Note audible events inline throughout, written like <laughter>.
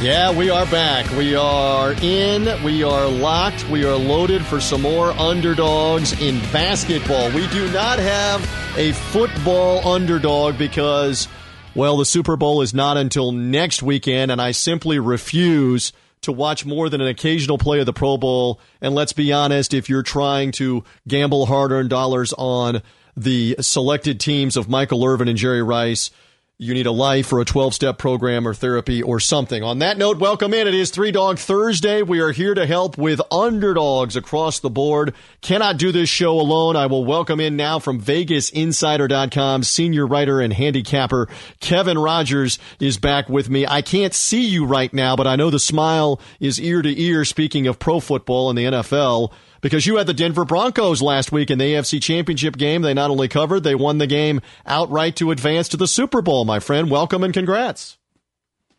Yeah, we are back. We are in. We are locked. We are loaded for some more underdogs in basketball. We do not have a football underdog because, well, the Super Bowl is not until next weekend, and I simply refuse to watch more than an occasional play of the Pro Bowl. And let's be honest, if you're trying to gamble hard earned dollars on the selected teams of Michael Irvin and Jerry Rice, you need a life or a 12 step program or therapy or something. On that note, welcome in. It is Three Dog Thursday. We are here to help with underdogs across the board. Cannot do this show alone. I will welcome in now from VegasInsider.com, senior writer and handicapper Kevin Rogers is back with me. I can't see you right now, but I know the smile is ear to ear speaking of pro football and the NFL because you had the Denver Broncos last week in the AFC Championship game. They not only covered, they won the game outright to advance to the Super Bowl, my friend. Welcome and congrats.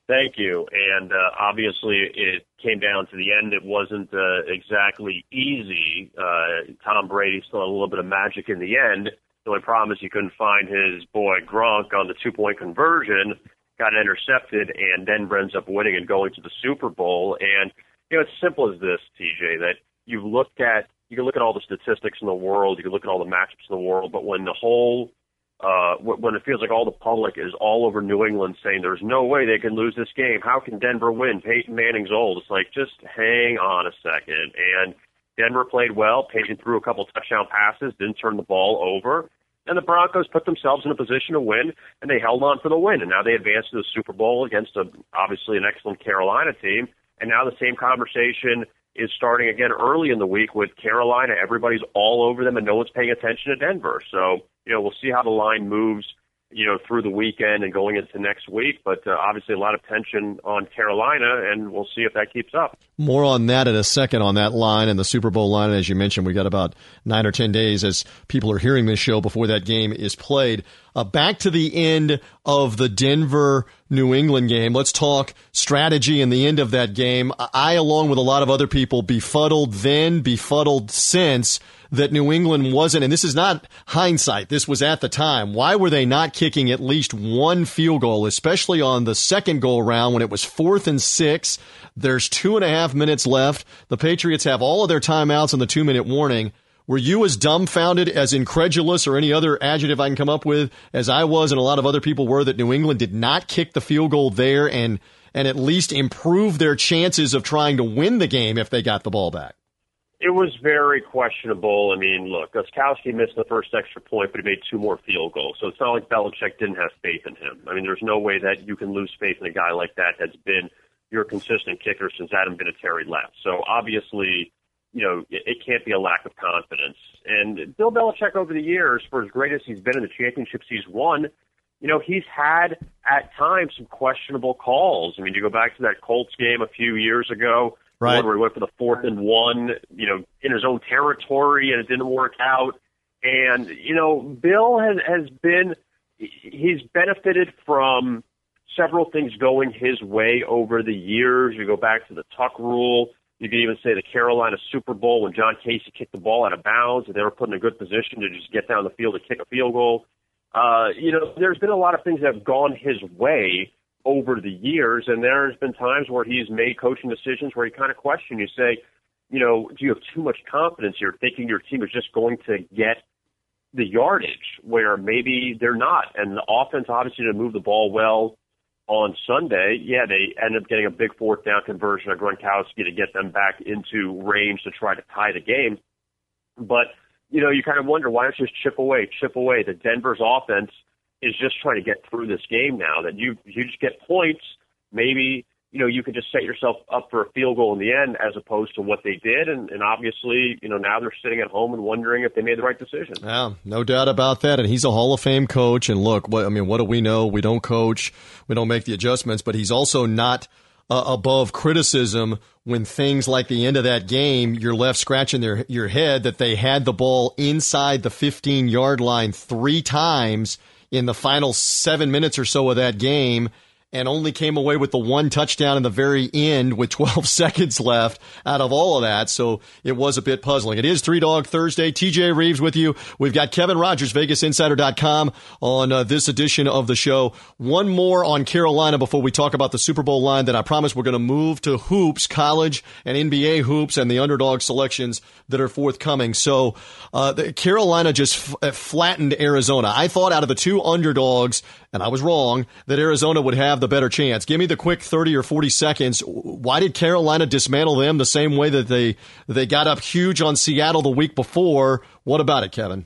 Thank you. And uh, obviously, it came down to the end. It wasn't uh, exactly easy. Uh, Tom Brady still had a little bit of magic in the end. The only problem is he couldn't find his boy Gronk on the two point conversion, got intercepted, and Denver ends up winning and going to the Super Bowl. And, you know, it's simple as this, TJ, that you've looked at you can look at all the statistics in the world, you can look at all the matchups in the world, but when the whole uh, when it feels like all the public is all over New England saying there's no way they can lose this game. How can Denver win? Peyton Manning's old. It's like just hang on a second. And Denver played well. Peyton threw a couple touchdown passes, didn't turn the ball over. And the Broncos put themselves in a position to win, and they held on for the win. And now they advanced to the Super Bowl against a, obviously an excellent Carolina team. And now the same conversation is starting again early in the week with Carolina. Everybody's all over them, and no one's paying attention to Denver. So, you know, we'll see how the line moves you know, through the weekend and going into next week. But uh, obviously, a lot of tension on Carolina, and we'll see if that keeps up. More on that in a second on that line and the Super Bowl line. As you mentioned, we've got about nine or ten days as people are hearing this show before that game is played. Uh, back to the end of the Denver New England game. Let's talk strategy and the end of that game. I, along with a lot of other people, befuddled then, befuddled since that New England wasn't, and this is not hindsight, this was at the time. Why were they not kicking at least one field goal, especially on the second goal round when it was fourth and six? There's two and a half minutes left. The Patriots have all of their timeouts and the two minute warning. Were you as dumbfounded, as incredulous, or any other adjective I can come up with as I was and a lot of other people were that New England did not kick the field goal there and and at least improve their chances of trying to win the game if they got the ball back? It was very questionable. I mean, look, Gostkowski missed the first extra point, but he made two more field goals. So it's not like Belichick didn't have faith in him. I mean, there's no way that you can lose faith in a guy like that that's been your consistent kicker since Adam Vinatieri left. So obviously, you know, it, it can't be a lack of confidence. And Bill Belichick over the years, for as great as he's been in the championships he's won, you know, he's had at times some questionable calls. I mean, you go back to that Colts game a few years ago right. where he went for the fourth and one, you know, in his own territory, and it didn't work out. And you know, Bill has has been he's benefited from several things going his way over the years. You go back to the Tuck rule. You could even say the Carolina Super Bowl when John Kasay kicked the ball out of bounds and they were put in a good position to just get down the field to kick a field goal. Uh, you know, there's been a lot of things that have gone his way over the years, and there's been times where he's made coaching decisions where you kind of question. You say, you know, do you have too much confidence here, thinking your team is just going to get the yardage where maybe they're not? And the offense obviously to move the ball well on Sunday, yeah, they end up getting a big fourth down conversion of Gronkowski to get them back into range to try to tie the game. But you know, you kind of wonder why don't you just chip away, chip away. The Denver's offense is just trying to get through this game now. That you you just get points. Maybe you know you could just set yourself up for a field goal in the end, as opposed to what they did. And, and obviously, you know now they're sitting at home and wondering if they made the right decision. Yeah, no doubt about that. And he's a Hall of Fame coach. And look, what I mean, what do we know? We don't coach, we don't make the adjustments, but he's also not uh, above criticism when things like the end of that game, you're left scratching their, your head that they had the ball inside the 15 yard line three times in the final seven minutes or so of that game and only came away with the one touchdown in the very end with <laughs> 12 seconds left out of all of that. So it was a bit puzzling. It is Three Dog Thursday. TJ Reeves with you. We've got Kevin Rogers, VegasInsider.com on uh, this edition of the show. One more on Carolina before we talk about the Super Bowl line. Then I promise we're going to move to hoops, college and NBA hoops and the underdog selections that are forthcoming. So uh, Carolina just f- uh, flattened Arizona. I thought out of the two underdogs, and I was wrong, that Arizona would have the better chance. Give me the quick 30 or 40 seconds. Why did Carolina dismantle them the same way that they they got up huge on Seattle the week before? What about it, Kevin?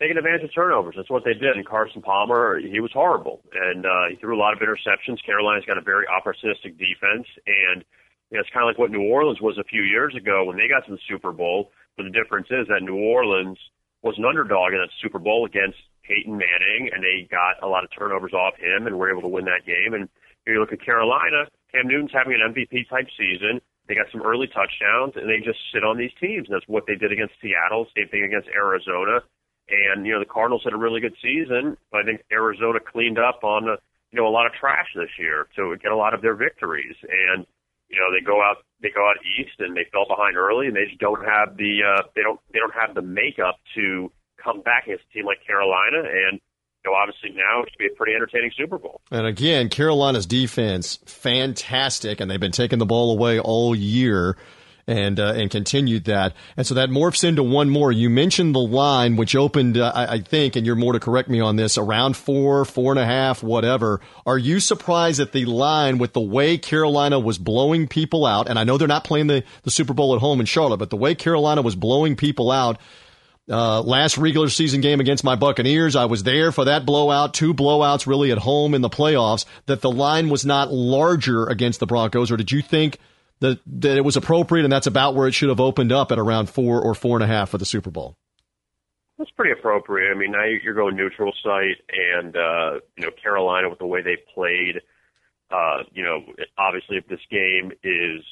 Taking advantage of turnovers. That's what they did. And Carson Palmer, he was horrible. And uh, he threw a lot of interceptions. Carolina's got a very opportunistic defense. And you know, it's kind of like what New Orleans was a few years ago when they got to the Super Bowl. But the difference is that New Orleans was an underdog in that Super Bowl against Peyton Manning, and they got a lot of turnovers off him and were able to win that game. And here you look at Carolina, Cam Newton's having an MVP type season. They got some early touchdowns, and they just sit on these teams. And that's what they did against Seattle. Same thing against Arizona. And you know the Cardinals had a really good season, but I think Arizona cleaned up on uh, you know a lot of trash this year to get a lot of their victories. And you know they go out they go out east and they fell behind early, and they just don't have the uh, they don't they don't have the makeup to come back against a team like Carolina. And, you know, obviously now it should be a pretty entertaining Super Bowl. And again, Carolina's defense, fantastic, and they've been taking the ball away all year and uh, and continued that. And so that morphs into one more. You mentioned the line, which opened, uh, I, I, think, and you're more to correct me on this, around four, four and a half, whatever. Are you surprised at the line with the way Carolina was blowing people out? And I know they're not playing the, the Super Bowl at home in Charlotte, but the way Carolina was blowing people out uh, last regular season game against my Buccaneers, I was there for that blowout, two blowouts really at home in the playoffs, that the line was not larger against the Broncos, or did you think that, that it was appropriate and that's about where it should have opened up at around four or four and a half for the Super Bowl? That's pretty appropriate. I mean, now you're going neutral site, and uh, you know Carolina with the way they played. Uh, you know, obviously, if this game is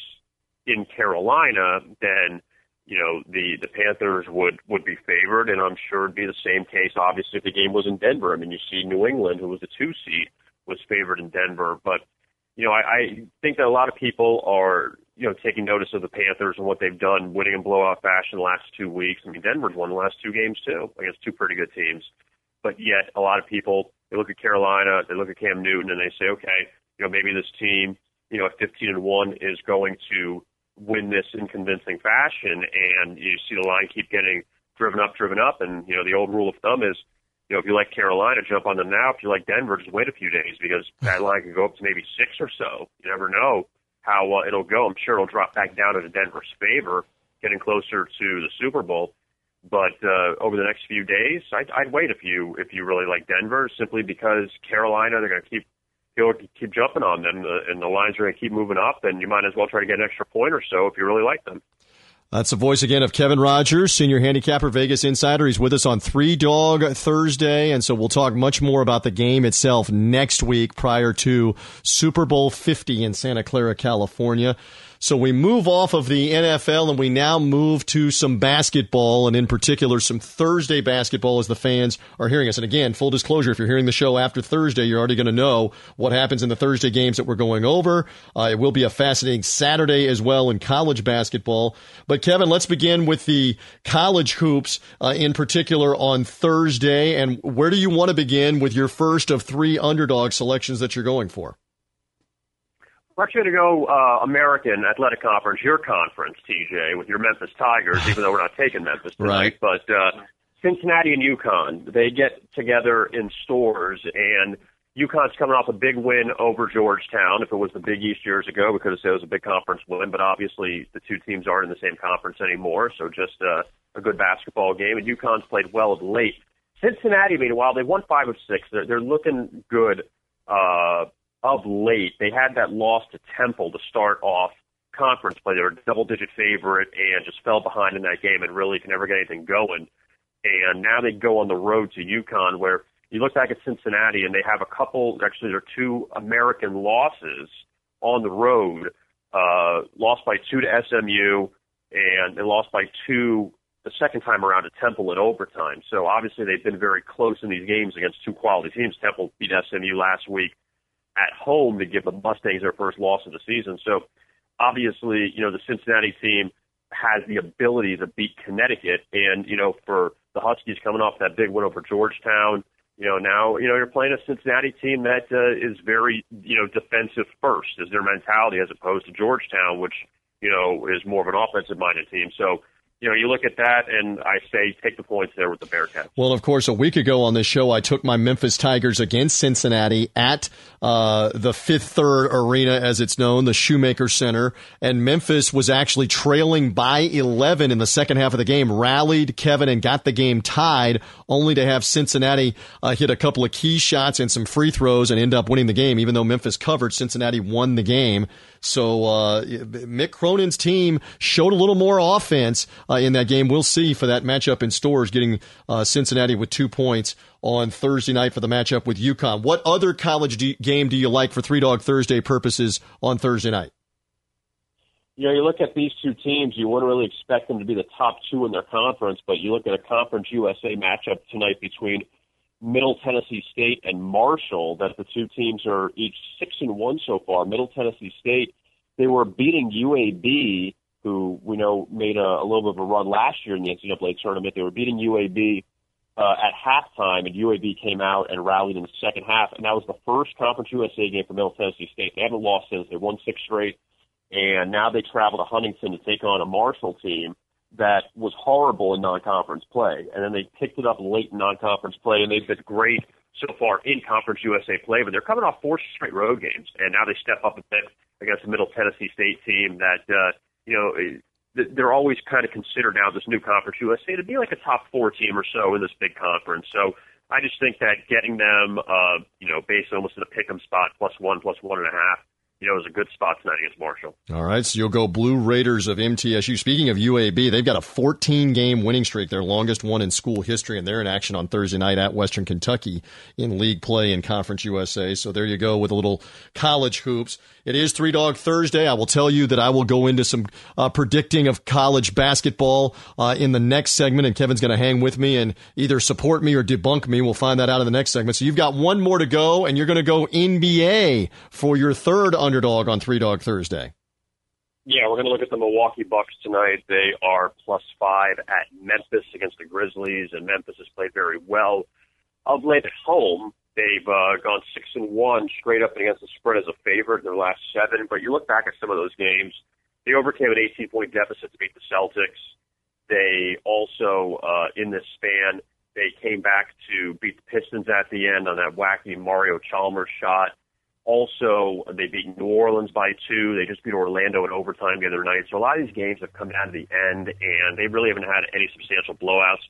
in Carolina, then you know, the the Panthers would would be favored, and I'm sure it'd be the same case. Obviously, if the game was in Denver, I mean, you see New England, who was the two seed, was favored in Denver, but you know, I, I think that a lot of people are you know taking notice of the Panthers and what they've done, winning in blowout fashion the last two weeks. I mean, Denver's won the last two games too against two pretty good teams, but yet a lot of people they look at Carolina, they look at Cam Newton, and they say, okay, you know, maybe this team, you know, at 15 and one is going to win this in convincing fashion, and you see the line keep getting driven up, driven up, and you know the old rule of thumb is, you know, if you like Carolina, jump on them now. If you like Denver, just wait a few days because that line can go up to maybe six or so. You never know how uh, it'll go. I'm sure it'll drop back down into Denver's favor, getting closer to the Super Bowl. But uh, over the next few days, I'd, I'd wait if you if you really like Denver, simply because Carolina they're going to keep you know, keep jumping on them, uh, and the lines are going to keep moving up, and you might as well try to get an extra point or so if you really like them. That's the voice again of Kevin Rogers, senior handicapper, Vegas Insider. He's with us on Three Dog Thursday, and so we'll talk much more about the game itself next week prior to Super Bowl 50 in Santa Clara, California. So we move off of the NFL and we now move to some basketball and in particular some Thursday basketball as the fans are hearing us. And again, full disclosure, if you're hearing the show after Thursday, you're already going to know what happens in the Thursday games that we're going over. Uh, it will be a fascinating Saturday as well in college basketball. But Kevin, let's begin with the college hoops uh, in particular on Thursday. And where do you want to begin with your first of three underdog selections that you're going for? We're actually going to go uh, American Athletic Conference, your conference, TJ, with your Memphis Tigers, even though we're not taking Memphis tonight. Right. But uh, Cincinnati and UConn, they get together in Storrs, and UConn's coming off a big win over Georgetown. If it was the Big East years ago, we could have said it was a big conference win, but obviously the two teams aren't in the same conference anymore, so just uh, a good basketball game. And UConn's played well of late. Cincinnati, meanwhile, they won five of six. They're, they're looking good. Uh, of late. They had that loss to Temple to start off conference play. They were a double digit favorite and just fell behind in that game and really can never get anything going. And now they go on the road to UConn where you look back at Cincinnati and they have a couple, actually, there are two American losses on the road, uh, lost by two to SMU, and they lost by two the second time around to Temple in overtime. So obviously they've been very close in these games against two quality teams. Temple beat SMU last week at home to give the Mustangs their first loss of the season. So obviously, you know, the Cincinnati team has the ability to beat Connecticut. And, you know, for the Huskies coming off that big win over Georgetown, you know, now, you know, you're playing a Cincinnati team that uh, is very, you know, defensive first is their mentality as opposed to Georgetown, which, you know, is more of an offensive minded team. So, you know, you look at that and I say take the points there with the Bearcats. Well, of course, a week ago on this show, I took my Memphis Tigers against Cincinnati at uh, the Fifth Third Arena, as it's known, the Shoemaker Center, and Memphis was actually trailing by 11 in the second half of the game, rallied Kevin and got the game tied, only to have Cincinnati uh, hit a couple of key shots and some free throws and end up winning the game. Even though Memphis covered, Cincinnati won the game. So uh, Mick Cronin's team showed a little more offense uh, in that game. We'll see for that matchup in Storrs, getting uh, Cincinnati with two points on Thursday night for the matchup with UConn. What other college do, game do you like for Three Dog Thursday purposes on Thursday night? You know, you look at these two teams, you wouldn't really expect them to be the top two in their conference, but you look at a Conference USA matchup tonight between Middle Tennessee State and Marshall, that the two teams are each six and one so far. Middle Tennessee State, they were beating UAB, who we know made a, a little bit of a run last year in the NCAA tournament. They were beating UAB uh, at halftime, and UAB came out and rallied in the second half, and that was the first Conference USA game for Middle Tennessee State. They haven't lost since. They won six straight, and now they travel to Huntington to take on a Marshall team that was horrible in non-conference play, and then they picked it up late in non-conference play, and they've been great so far in Conference USA play. But they're coming off four straight road games, and now they step up a bit against a Middle Tennessee State team that uh, you know they're always kind of considered now this new Conference USA to be like a top four team or so in this big conference. So I just think that getting them, uh, you know, based almost in a pick'em spot, plus one, plus one and a half, you know, it was a good spot tonight against Marshall. All right, so you'll go Blue Raiders of MTSU. Speaking of UAB, they've got a 14 game winning streak, their longest one in school history, and they're in action on Thursday night at Western Kentucky in league play in Conference USA. So there you go with a little college hoops. It is Three Dog Thursday. I will tell you that I will go into some uh, predicting of college basketball uh, in the next segment, and Kevin's going to hang with me and either support me or debunk me. We'll find that out in the next segment. So you've got one more to go, and you're going to go NBA for your third underdog on Three Dog Thursday. Yeah, we're going to look at the Milwaukee Bucks tonight. They are plus five at Memphis against the Grizzlies, and Memphis has played very well of late at home. They've uh, gone six and one straight up against the spread as a favorite in their last seven. But you look back at some of those games, they overcame an 18 point deficit to beat the Celtics. They also, uh, in this span, they came back to beat the Pistons at the end on that wacky Mario Chalmers shot. Also, they beat New Orleans by two. They just beat Orlando in overtime the other night. So a lot of these games have come down to the end, and they really haven't had any substantial blowouts.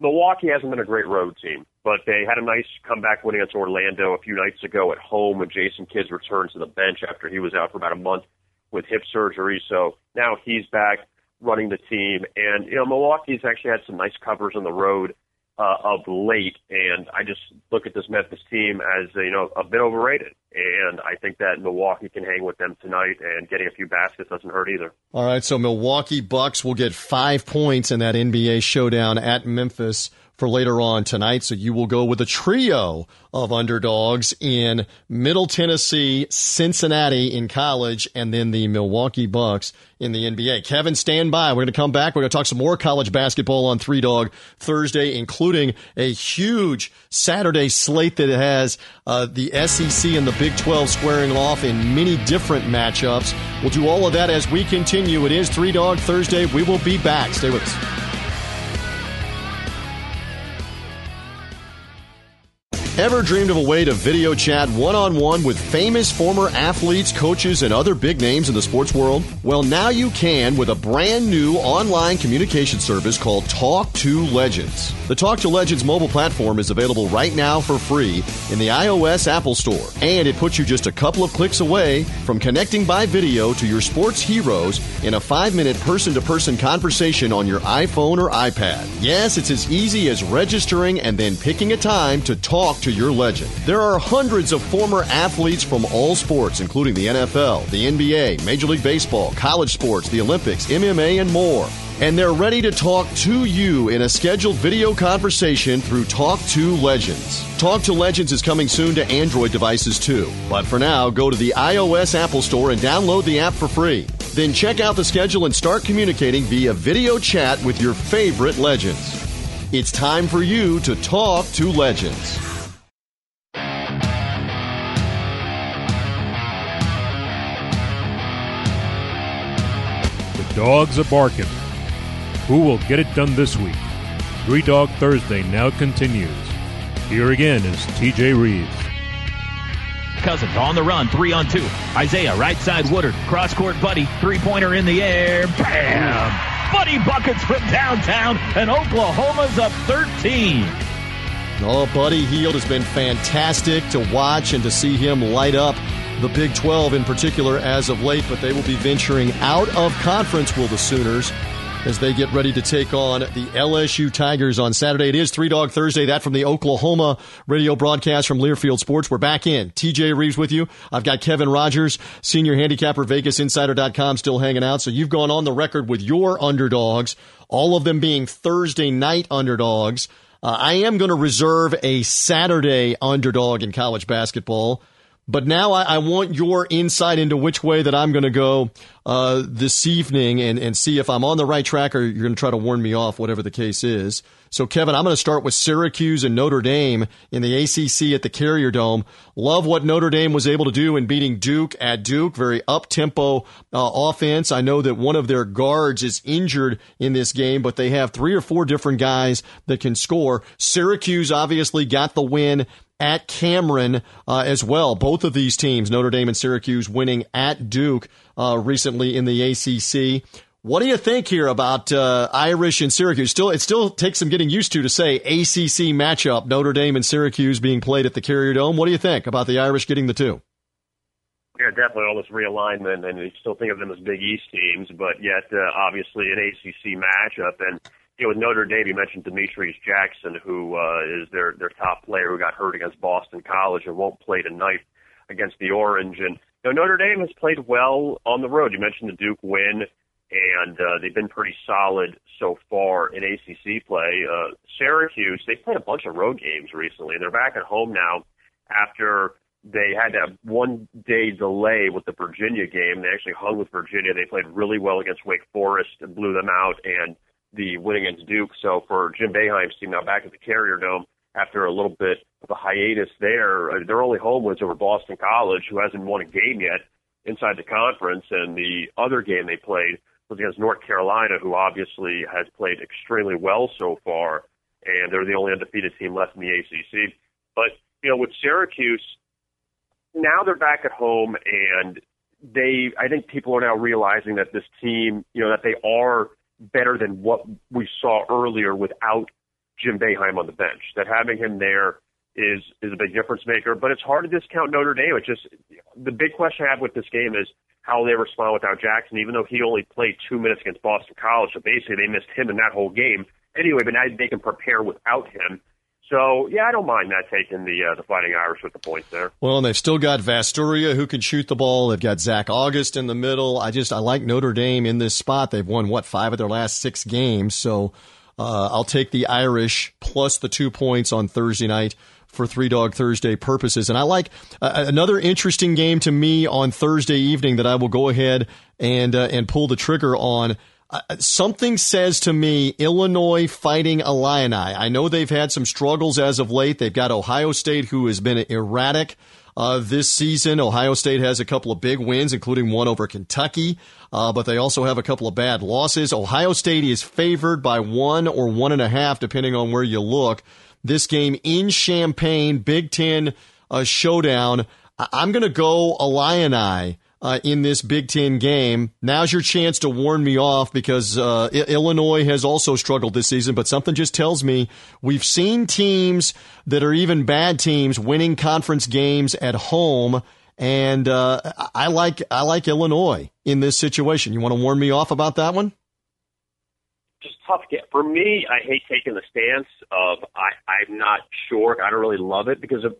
Milwaukee hasn't been a great road team, but they had a nice comeback win against Orlando a few nights ago at home when Jason Kidd returned to the bench after he was out for about a month with hip surgery. So now he's back running the team, and you know Milwaukee's actually had some nice covers on the road uh, of late, and I just look at this Memphis team as you know a bit overrated, and I think that Milwaukee can hang with them tonight, and getting a few baskets doesn't hurt either. All right, so Milwaukee Bucks will get five points in that NBA showdown at Memphis for later on tonight. So you will go with a trio of underdogs in Middle Tennessee, Cincinnati in college, and then the Milwaukee Bucks in the NBA. Kevin, stand by. We're going to come back. We're going to talk some more college basketball on Three Dog Thursday, including a huge Saturday slate that has uh, the SEC and the Big 12 squaring off in many different matchups. We'll do all of that as we continue. It is Three Dog Thursday. We will be back. Stay with us. Ever dreamed of a way to video chat one on one with famous former athletes, coaches, and other big names in the sports world? Well, now you can with a brand new online communication service called Talk to Legends. The Talk to Legends mobile platform is available right now for free in the iOS Apple Store, and it puts you just a couple of clicks away from connecting by video to your sports heroes in a five minute person to person conversation on your iPhone or iPad. Yes, it's as easy as registering and then picking a time to talk to your legend. There are hundreds of former athletes from all sports, including the NFL, the NBA, Major League Baseball, college sports, the Olympics, MMA, and more. And they're ready to talk to you in a scheduled video conversation through Talk to Legends. Talk to Legends is coming soon to Android devices too. But for now, go to the iOS Apple Store and download the app for free. Then check out the schedule and start communicating via video chat with your favorite legends. It's time for you to talk to legends. Dogs are barking. Who will get it done this week? Three Dog Thursday now continues. Here again is TJ Reeves. Cousins on the run, three on two. Isaiah, right side Woodard, cross court Buddy, three pointer in the air. Bam! Buddy buckets from downtown, and Oklahoma's up 13. Oh, Buddy Hield has been fantastic to watch and to see him light up the Big 12 in particular as of late, but they will be venturing out of conference, will the Sooners, as they get ready to take on the LSU Tigers on Saturday. It is Three Dog Thursday. That from the Oklahoma radio broadcast from Learfield Sports. We're back in. TJ Reeves with you. I've got Kevin Rogers, senior handicapper, VegasInsider.com, still hanging out. So you've gone on the record with your underdogs, all of them being Thursday night underdogs. Uh, I am going to reserve a Saturday underdog in college basketball. But now I, I, want your insight into which way that I'm going to go uh, this evening and, and see if I'm on the right track or you're going to try to warn me off, whatever the case is. So, Kevin, I'm going to start with Syracuse and Notre Dame in the ACC at the Carrier Dome. Love what Notre Dame was able to do in beating Duke at Duke. Very up tempo uh, offense. I know that one of their guards is injured in this game, but they have three or four different guys that can score. Syracuse obviously got the win at Cameron uh, as well. Both of these teams, Notre Dame and Syracuse, winning at Duke uh, recently in the ACC. What do you think here about uh, Irish and Syracuse? Still, it still takes some getting used to to say ACC matchup. Notre Dame and Syracuse being played at the Carrier Dome. What do you think about the Irish getting the two? Yeah, definitely all this realignment, and you still think of them as Big East teams, but yet uh, obviously an ACC matchup. And know, with Notre Dame, you mentioned Demetrius Jackson, who uh, is their their top player who got hurt against Boston College and won't play tonight against the Orange. And you know, Notre Dame has played well on the road. You mentioned the Duke win, and uh, they've been pretty solid so far in ACC play. Uh, Syracuse, they've played a bunch of road games recently. And they're back at home now after they had that one day delay with the Virginia game. They actually hung with Virginia. They played really well against Wake Forest and blew them out. And the win against Duke. So for Jim Boeheim's team now back at the Carrier Dome after a little bit of a hiatus there, uh, their only home was over Boston College, who hasn't won a game yet inside the conference, and the other game they played was against North Carolina, who obviously has played extremely well so far, and they're the only undefeated team left in the ACC. But you know, with Syracuse, now they're back at home, and they, I think people are now realizing that this team, you know, that they are better than what we saw earlier without Jim Boeheim on the bench. That having him there is is a big difference maker. But it's hard to discount Notre Dame. It's just the big question I have with this game is how they respond without Jackson, even though he only played two minutes against Boston College. So basically, they missed him in that whole game anyway. But now they can prepare without him. So yeah, I don't mind that taking the uh, the Fighting Irish with the points there. Well, and they've still got Vasturia who can shoot the ball. They've got Zach Auguste in the middle. I just I like Notre Dame in this spot. They've won what five of their last six games. So uh, I'll take the Irish plus the two points on Thursday night for Three Dog Thursday purposes. And I like uh, another interesting game to me on Thursday evening that I will go ahead and uh, and pull the trigger on uh, something says to me Illinois fighting Illini. I know they've had some struggles as of late. They've got Ohio State, who has been erratic uh, this season. Ohio State has a couple of big wins, including one over Kentucky, uh, but they also have a couple of bad losses. Ohio State is favored by one or one and a half, depending on where you look. This game in Champaign, Big Ten uh, showdown. I'm going to go Illini uh, in this Big Ten game. Now's your chance to warn me off because uh, I- Illinois has also struggled this season, but something just tells me we've seen teams that are even bad teams winning conference games at home. And uh, I like I like Illinois in this situation. You want to warn me off about that one? Just tough. Get for me. I hate taking the stance of I I'm not sure. I don't really love it because of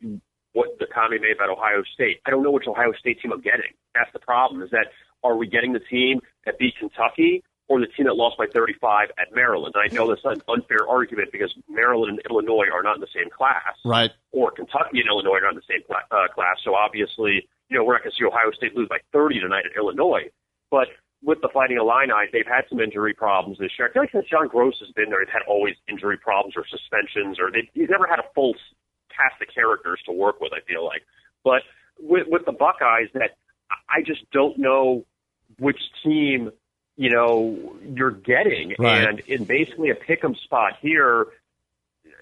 what the comment made about Ohio State. I don't know which Ohio State team I'm getting. That's the problem. Is that are we getting the team that beat Kentucky or the team that lost by 35 at Maryland? And I know that's an unfair argument because Maryland and Illinois are not in the same class, right? Or Kentucky and Illinois are not in the same cl- uh, class. So obviously, you know, we're not going to see Ohio State lose by 30 tonight at Illinois. But with the Fighting Illini, they've had some injury problems this year. I feel like since John Groce has been there, they've had always injury problems or suspensions, or they, he's never had a full cast of characters to work with. I feel like, but with with the Buckeyes, that I just don't know which team you know you're getting, right. and in basically a pick'em spot here.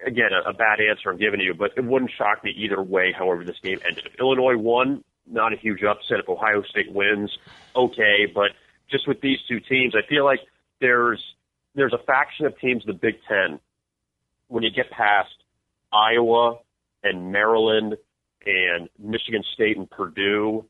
Again, a, a bad answer I'm giving you, but it wouldn't shock me either way. However, this game ended. If Illinois won, not a huge upset. If Ohio State wins, okay, but just with these two teams, I feel like there's there's a faction of teams in the Big Ten when you get past Iowa and Maryland and Michigan State and Purdue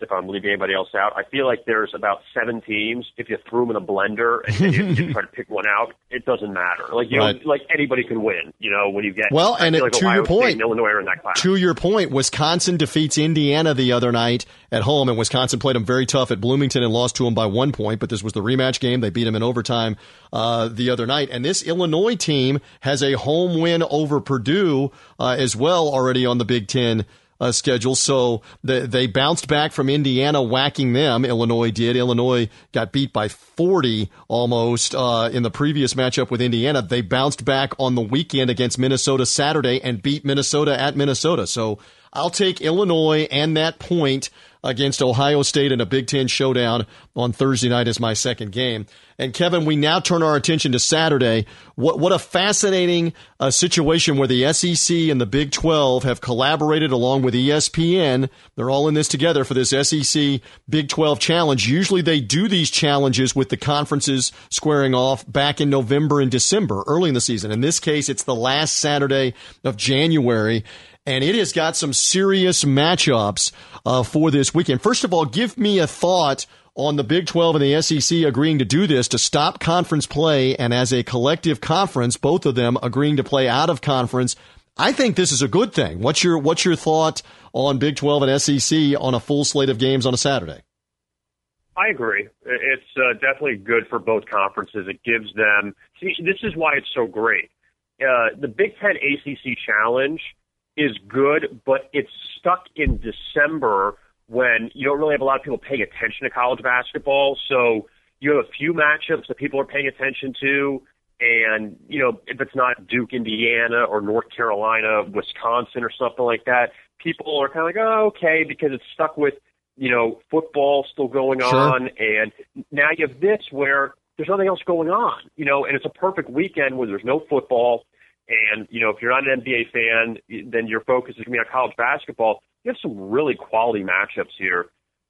if I'm leaving anybody else out. I feel like there's about seven teams. If you threw them in a blender and you, you <laughs> try to pick one out, it doesn't matter. Like you right. know, like anybody can win. You know, when you get well, and it, like to Ohio your point, State Illinois are in that class. To your point, Wisconsin defeats Indiana the other night at home, and Wisconsin played them very tough at Bloomington and lost to them by one point. But this was the rematch game; they beat them in overtime uh, the other night. And this Illinois team has a home win over Purdue uh, as well already on the Big Ten uh, schedule. So the, they bounced back from Indiana whacking them. Illinois did. Illinois got beat by 40 almost uh, in the previous matchup with Indiana. They bounced back on the weekend against Minnesota Saturday and beat Minnesota at Minnesota. So I'll take Illinois and that point against Ohio State in a Big Ten showdown on Thursday night as my second game. And Kevin, we now turn our attention to Saturday. What what a fascinating uh, situation where the SEC and the Big 12 have collaborated along with ESPN. They're all in this together for this SEC Big 12 challenge. Usually they do these challenges with the conferences squaring off back in November and December, early in the season. In this case, it's the last Saturday of January and it has got some serious matchups uh, for this weekend. First of all, give me a thought on the Big 12 and the SEC agreeing to do this to stop conference play, and as a collective conference, both of them agreeing to play out of conference. I think this is a good thing. What's your what's your thought on Big 12 and SEC on a full slate of games on a Saturday? I agree. It's uh, definitely good for both conferences. It gives them. See, this is why it's so great. Uh, the Big Ten ACC Challenge is good, but it's stuck in December when you don't really have a lot of people paying attention to college basketball. So you have a few matchups that people are paying attention to. And, you know, if it's not Duke, Indiana or North Carolina, Wisconsin or something like that, people are kind of like, oh, okay, because it's stuck with, you know, football still going sure. on. And now you have this where there's nothing else going on, you know, and it's a perfect weekend where there's no football and, you know, if you're not an NBA fan, then your focus is going to be on college basketball. You have some really quality matchups here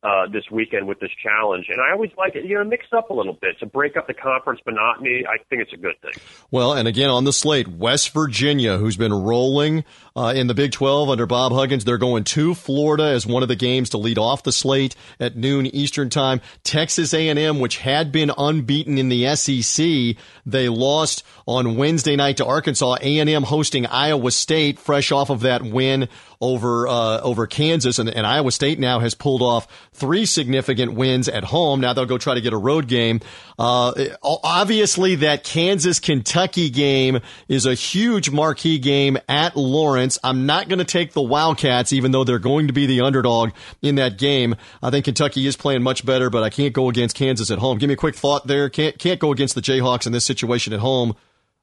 uh, this weekend with this challenge. And I always like it, you know, mix up a little bit to break up the conference monotony. I think it's a good thing. Well, and again on the slate, West Virginia, who's been rolling uh, in the Big 12 under Bob Huggins, they're going to Florida as one of the games to lead off the slate at noon Eastern time. Texas A&M, which had been unbeaten in the SEC, they lost on Wednesday night to Arkansas. A&M hosting Iowa State, fresh off of that win over uh, over Kansas, and, and Iowa State now has pulled off three significant wins at home. Now they'll go try to get a road game. Uh, obviously, that Kansas Kentucky game is a huge marquee game at Lawrence. I'm not going to take the Wildcats, even though they're going to be the underdog in that game. I think Kentucky is playing much better, but I can't go against Kansas at home. Give me a quick thought there. Can't can't go against the Jayhawks in this situation at home.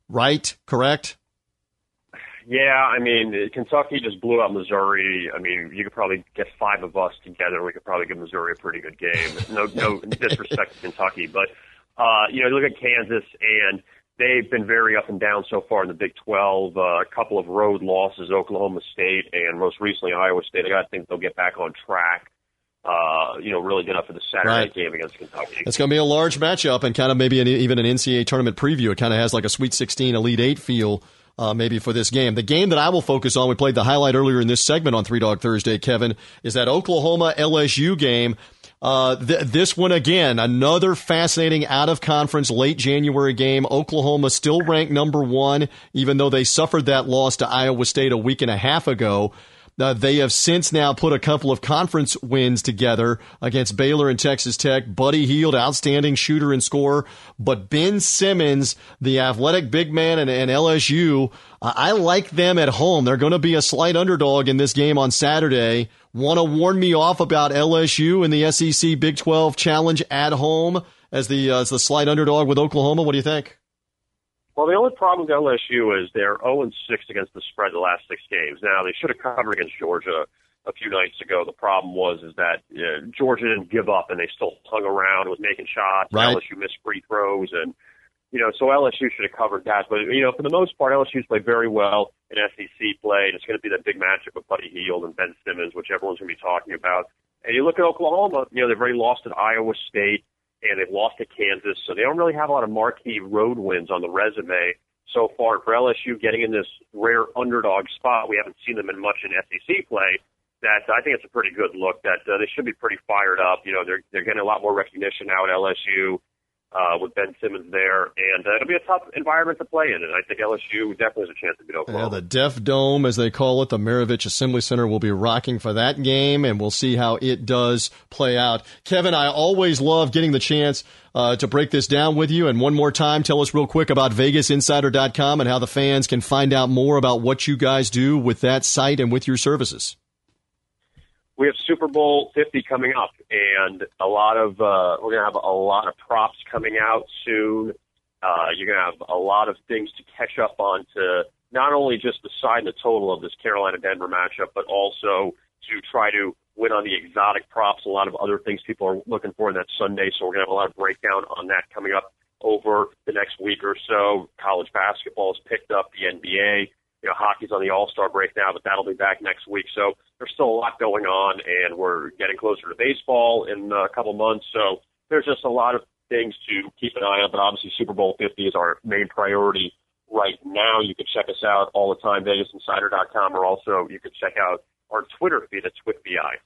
Right? Correct? Yeah, I mean, Kentucky just blew out Missouri. I mean, you could probably get five of us together. We could probably give Missouri a pretty good game. No, no <laughs> disrespect to Kentucky, but uh, you know, look at Kansas, and they've been very up and down so far in the Big 12. Uh, a couple of road losses, Oklahoma State, and most recently Iowa State. I got to think they'll get back on track. Uh, you know, really good up for the Saturday right. game against Kentucky. It's going to be a large matchup and kind of maybe an, even an NCAA tournament preview. It kind of has like a Sweet 16, Elite Eight feel uh, maybe for this game. The game that I will focus on, we played the highlight earlier in this segment on Three Dog Thursday, Kevin, is that Oklahoma LSU game. Uh, th- this one again, another fascinating out of conference late January game. Oklahoma still ranked number one, even though they suffered that loss to Iowa State a week and a half ago. Uh, they have since now put a couple of conference wins together against Baylor and Texas Tech. Buddy Hield, outstanding shooter and scorer. But Ben Simmons, the athletic big man and, and LSU, uh, I like them at home. They're going to be a slight underdog in this game on Saturday. Want to warn me off about LSU in the SEC Big 12 Challenge at home as the, uh, as the slight underdog with Oklahoma? What do you think? Well, the only problem with LSU is they're 0 and 6 against the spread the last six games. Now they should have covered against Georgia a few nights ago. The problem was is that uh, Georgia didn't give up and they still hung around, was making shots. Right. LSU missed free throws, and you know so LSU should have covered that. But you know for the most part, LSU's played very well in SEC play, and it's going to be that big matchup with Buddy Hield and Ben Simmons, which everyone's going to be talking about. And you look at Oklahoma, you know they've already lost at Iowa State and they've lost to Kansas, so they don't really have a lot of marquee road wins on the resume so far for LSU getting in this rare underdog spot. We haven't seen them in much in SEC play. That I think it's a pretty good look. That uh, they should be pretty fired up. You know, they're they're getting a lot more recognition now at LSU uh, with Ben Simmons there, and uh, it'll be a tough environment to play in. And I think LSU definitely has a chance to beat Oklahoma. Yeah, the Deaf Dome, as they call it, the Maravich Assembly Center, will be rocking for that game, and we'll see how it does play out. Kevin, I always love getting the chance uh, to break this down with you. And one more time, tell us real quick about VegasInsider.com and how the fans can find out more about what you guys do with that site and with your services we have Super Bowl 50 coming up, and a lot of uh, we're gonna have a lot of props coming out soon. Uh, you're gonna have a lot of things to catch up on to not only just and the total of this Carolina Denver matchup, but also to try to win on the exotic props. A lot of other things people are looking for in that Sunday, so we're gonna have a lot of breakdown on that coming up over the next week or so. College basketball has picked up the NBA you know, hockey's on the All Star break now, but that'll be back next week. So there's still a lot going on, and we're getting closer to baseball in a couple months. So there's just a lot of things to keep an eye on. But obviously, Super Bowl 50 is our main priority right now. You can check us out all the time, VegasInsider.com, or also you can check out our Twitter feed at TwitBI.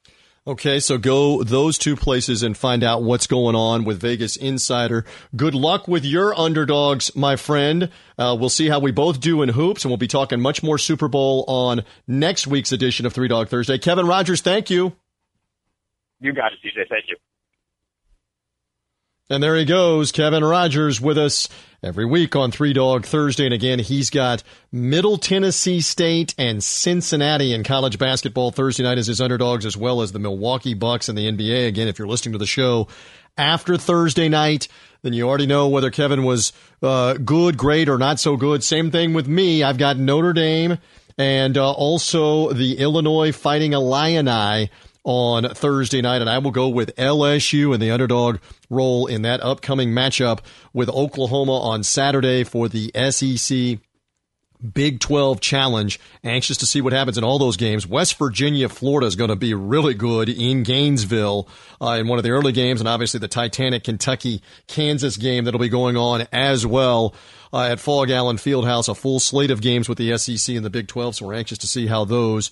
Okay, so go those two places and find out what's going on with Vegas Insider. Good luck with your underdogs, my friend. Uh, we'll see how we both do in hoops, and we'll be talking much more Super Bowl on next week's edition of Three Dog Thursday. Kevin Rogers, thank you. You got it, DJ. Thank you. And there he goes, Kevin Rogers with us every week on Three Dog Thursday. And again, he's got Middle Tennessee State and Cincinnati in college basketball Thursday night as his underdogs, as well as the Milwaukee Bucks in the NBA. Again, if you're listening to the show after Thursday night, then you already know whether Kevin was uh, good, great, or not so good. Same thing with me. I've got Notre Dame and uh, also the Illinois Fighting Illini on Thursday night, and I will go with LSU in the underdog role in that upcoming matchup with Oklahoma on Saturday for the SEC Big 12 challenge. Anxious to see what happens in all those games. West Virginia, Florida is going to be really good in Gainesville uh, in one of the early games, and obviously the Titanic Kentucky Kansas game that'll be going on as well. Uh, at Phog Allen Fieldhouse, a full slate of games with the SEC and the Big 12, so we're anxious to see how those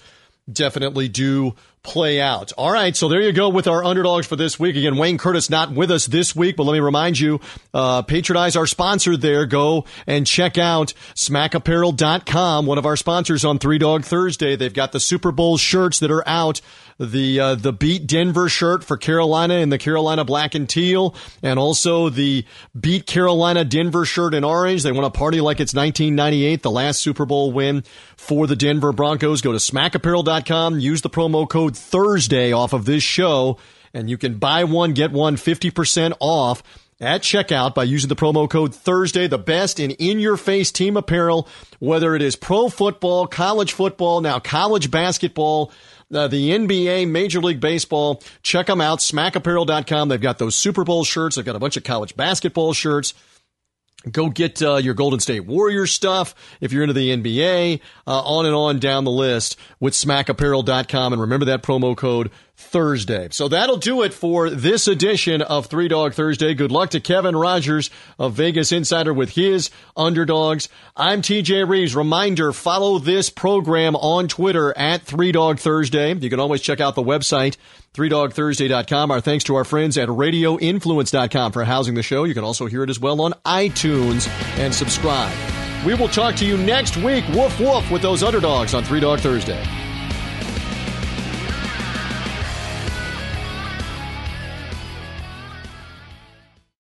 definitely do play out. All right, so there you go with our underdogs for this week. Again, Wayne Curtis not with us this week, but let me remind you, uh, patronize our sponsor there. Go and check out smackapparel.com, one of our sponsors on Three Dog Thursday. They've got the Super Bowl shirts that are out the uh, the beat Denver shirt for Carolina in the Carolina black and teal, and also the beat Carolina Denver shirt in orange. They want to party like it's 1998, the last Super Bowl win for the Denver Broncos. Go to smackapparel.com, use the promo code Thursday off of this show, and you can buy one get one 50% off at checkout by using the promo code Thursday, the best in in your face team apparel, whether it is pro football, college football, now college basketball, uh, the NBA, Major League Baseball. Check them out, smackapparel.com. They've got those Super Bowl shirts. They've got a bunch of college basketball shirts. Go get uh, your Golden State Warriors stuff if you're into the NBA, uh, on and on down the list with smackapparel.com. And remember that promo code Thursday. So that'll do it for this edition of Three Dog Thursday. Good luck to Kevin Rogers of Vegas Insider with his underdogs. I'm TJ Reeves. Reminder, follow this program on Twitter at Three Dog Thursday. You can always check out the website, threedogthursday.com. Our thanks to our friends at radioinfluence.com for housing the show. You can also hear it as well on iTunes and subscribe. We will talk to you next week, woof woof, with those underdogs on Three Dog Thursday.